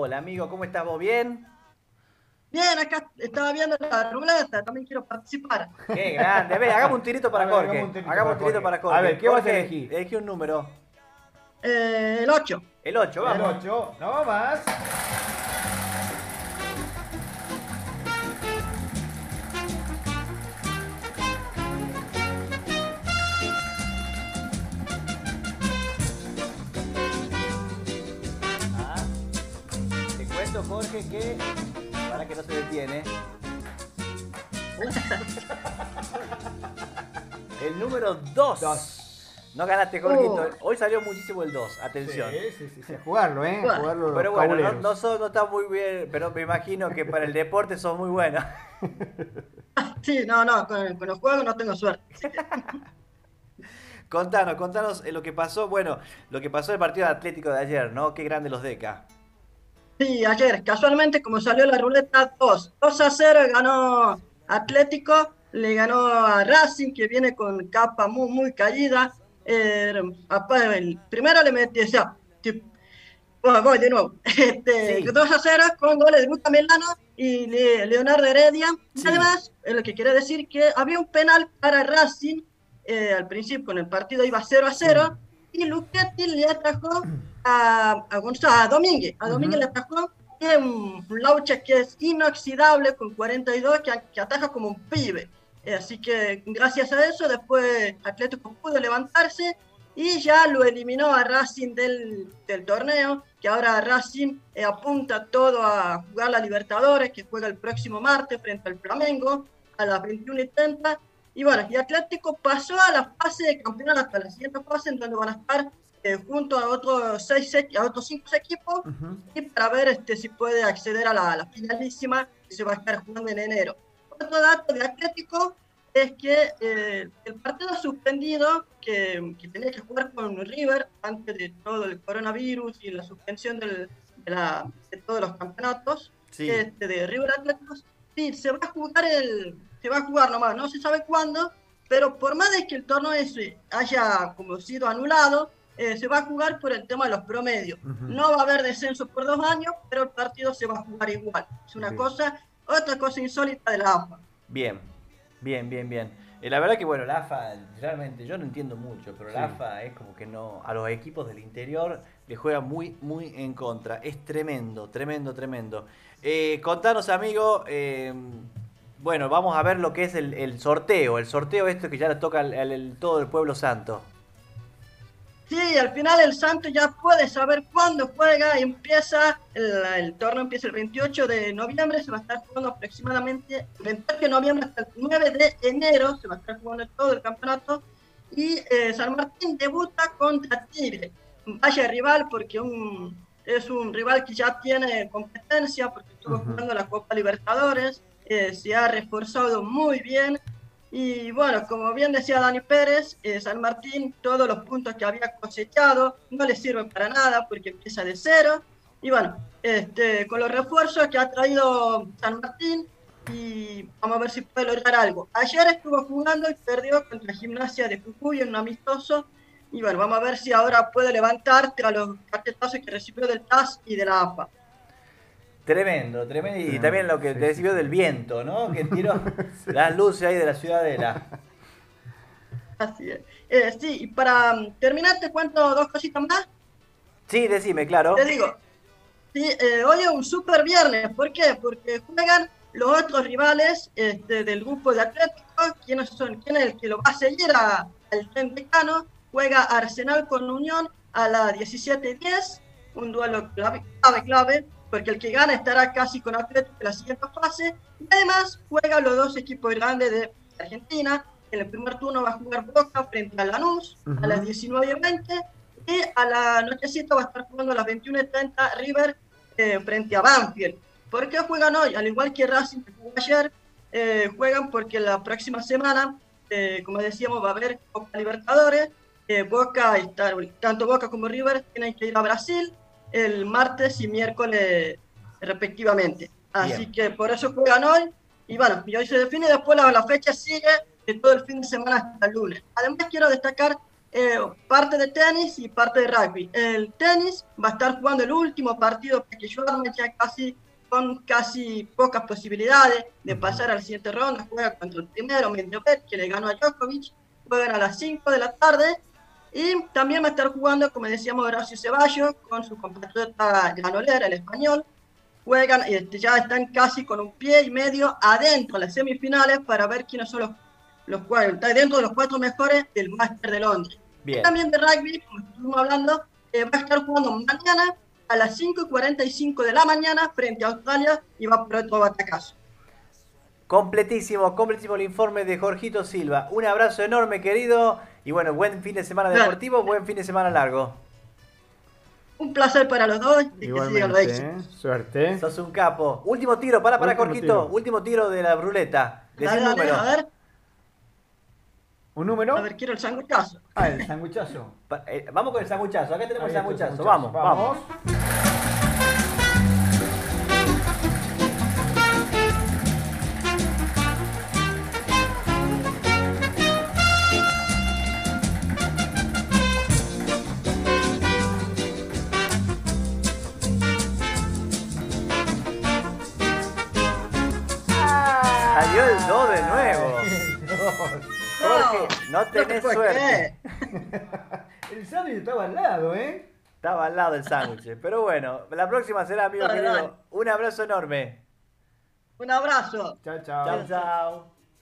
Hola amigo, ¿cómo estás vos? ¿Bien? Bien, acá estaba viendo la ruleta, también quiero participar. Qué grande. A ver, hagamos un tirito para Jorge. hagamos un tirito Hagamos un para tirito Jorge. para Jorge. A ver, ¿qué vas a Jorge, elegir? Elegí un número. Eh, el 8. El 8, El vamos. 8, no más. Jorge, que. Para que no se detiene. El número 2. Dos. No ganaste, Jorgito. Oh. Hoy salió muchísimo el 2. Atención. Sí, sí, sí, sí, a jugarlo, ¿eh? A Bueno, jugarlo los Pero bueno, no, cabuleros. no, sos- no está muy bien, pero me imagino que para el deporte sos muy bueno. Sí, no, no, con, con los juegos no tengo suerte. Contanos, contanos eh, lo que pasó, bueno, lo que pasó en el partido de Atlético de ayer, ¿no? Qué grande los Deca. Sí, ayer, casualmente, como salió la ruleta 2, 2 a 0 ganó Atlético, le ganó a Racing, que viene con capa muy, muy caída. Eh, el primero le metí, o sea, tip- bueno, voy de nuevo. Este, Sí. 2 a 0 con goles de Luca Milano y Le- Leonardo Heredia. Sí. Además, lo que quiere decir que había un penal para Racing. eh, al principio, con el partido iba 0 a 0. Y Luchetti le atajó a, a Gonzalo, a Domínguez. A Domínguez le atajó tiene un, laucha que es inoxidable con 42 que, que ataja como un pibe. Eh, así que gracias a eso después Atlético pudo levantarse y ya lo eliminó a Racing del, del torneo, que ahora Racing eh, apunta todo a jugar la Libertadores, que juega el próximo martes frente al Flamengo a las 21 y 30. Y bueno, y Atlético pasó a la fase de campeonato, hasta la siguiente fase, en donde van a estar eh, junto a otros seis, a otros cinco equipos y para ver este, si puede acceder a la, a la finalísima que se va a estar jugando en enero. Otro dato de Atlético es que eh, el partido suspendido que, que tenía que jugar con River antes de todo el coronavirus y la suspensión del- de, la- de todos los campeonatos Sí. este, de River Atléticos, sí, se va a jugar el, se va a jugar nomás, no se sabe cuándo, pero por más de que el torneo ese haya como sido anulado, eh, se va a jugar por el tema de los promedios. No va a haber descenso por dos años, pero el partido se va a jugar igual. Es una Bien. cosa, otra cosa insólita de la AFA. Bien, bien, bien, bien. Eh, la verdad que, bueno, la AFA, realmente, yo no entiendo mucho, pero la Sí. AFA es como que no, a los equipos del interior le juega muy, muy en contra. Es tremendo, tremendo, tremendo. Eh, contanos, amigo, bueno, vamos a ver lo que es el, el sorteo, el sorteo esto que ya le toca al, todo el pueblo santo. Sí, al final el Santos ya puede saber cuándo juega, empieza, el, el torneo empieza el 28 de noviembre, se va a estar jugando aproximadamente el 28 de noviembre hasta el 9 de enero, se va a estar jugando todo el campeonato, y eh, San Martín debuta contra Tigre, vaya rival porque un, es un rival que ya tiene competencia, porque estuvo jugando la Copa Libertadores, eh, se ha reforzado muy bien, y bueno, como bien decía Dani Pérez, eh, San Martín, todos los puntos que había cosechado no le sirven para nada porque empieza de cero. Y bueno, este, con los refuerzos que ha traído San Martín, y vamos a ver si puede lograr algo. Ayer estuvo jugando y perdió contra Gimnasia de Jujuy en un amistoso. Y bueno, vamos a ver si ahora puede levantar tras los cartetazos que recibió del TAS y de la AFA. Tremendo, tremendo. Y también lo que sí, te recibió del viento, ¿no? Que tiró las luces ahí de la ciudadela. Así es. Eh, sí, y para mm, terminar te cuento dos cositas más. Sí, decime, claro. Te digo, sí, eh, hoy es un super viernes. ¿Por qué? Porque juegan los otros rivales este, del grupo de Atlético. ¿Quiénes son? ¿Quién es el que lo va a seguir a- al tren decano? Juega Arsenal con Unión a las 17.10. Un duelo clave, clave, clave, porque el que gana estará casi con Atlético en la siguiente fase. Y además juegan los dos equipos grandes de Argentina. En el primer turno va a jugar Boca frente a Lanús a las 19.20 y a la nochecita va a estar jugando a las 21.30 River eh, frente a Banfield. ¿Por qué juegan hoy? Al igual que Racing que jugó ayer, eh, juegan porque la próxima semana, eh, como decíamos, va a haber Copa Libertadores. Eh, Boca, tanto Boca como River tienen que ir a Brasil el martes y miércoles respectivamente. Así Bien. que por eso juegan hoy. Y bueno, y hoy se define, después la, la fecha sigue de todo el fin de semana hasta el lunes. Además quiero destacar eh, parte de tenis y parte de rugby. El tenis va a estar jugando el último partido que yo ya casi con casi pocas posibilidades de pasar al siguiente ronda. Juega contra el primero, Medvedev, que le ganó a Djokovic. Juegan a las 5 de la tarde. Y también va a estar jugando, como decíamos, Horacio Ceballos con su compatriota Granolera, el español. Juegan, este, ya están casi con un pie y medio adentro de las semifinales para ver quiénes son los, los cuatro, dentro de los cuatro mejores del Master de Londres. Bien. También de rugby, como estuvimos hablando, eh, va a estar jugando mañana a las 5.45 de la mañana frente a Australia y va por otro batacazo. Completísimo, completísimo el informe de Jorgito Silva. Un abrazo enorme, querido. Y bueno, buen fin de semana deportivo, buen fin de semana largo. Un placer para los dos y que sigan los Igualmente, éxitos. ¿eh? Suerte. Sos un capo. Último tiro, para, para, Último Jorgito. tiro. Último tiro de la ruleta. Decí Dale, un dale, número. a ver, ¿Un número? a ver, quiero el sanguchazo. Ah, el sanguchazo. Eh, vamos con el sanguchazo. Acá tenemos Ahí el está el sanguchazo. sanguchazo. Vamos, vamos. No te tenés suerte. El sándwich estaba al lado, ¿eh? Estaba al lado el sándwich. Pero bueno, la próxima será, amigo querido. Un abrazo enorme. Un abrazo. Chao, chao. Chao, chao.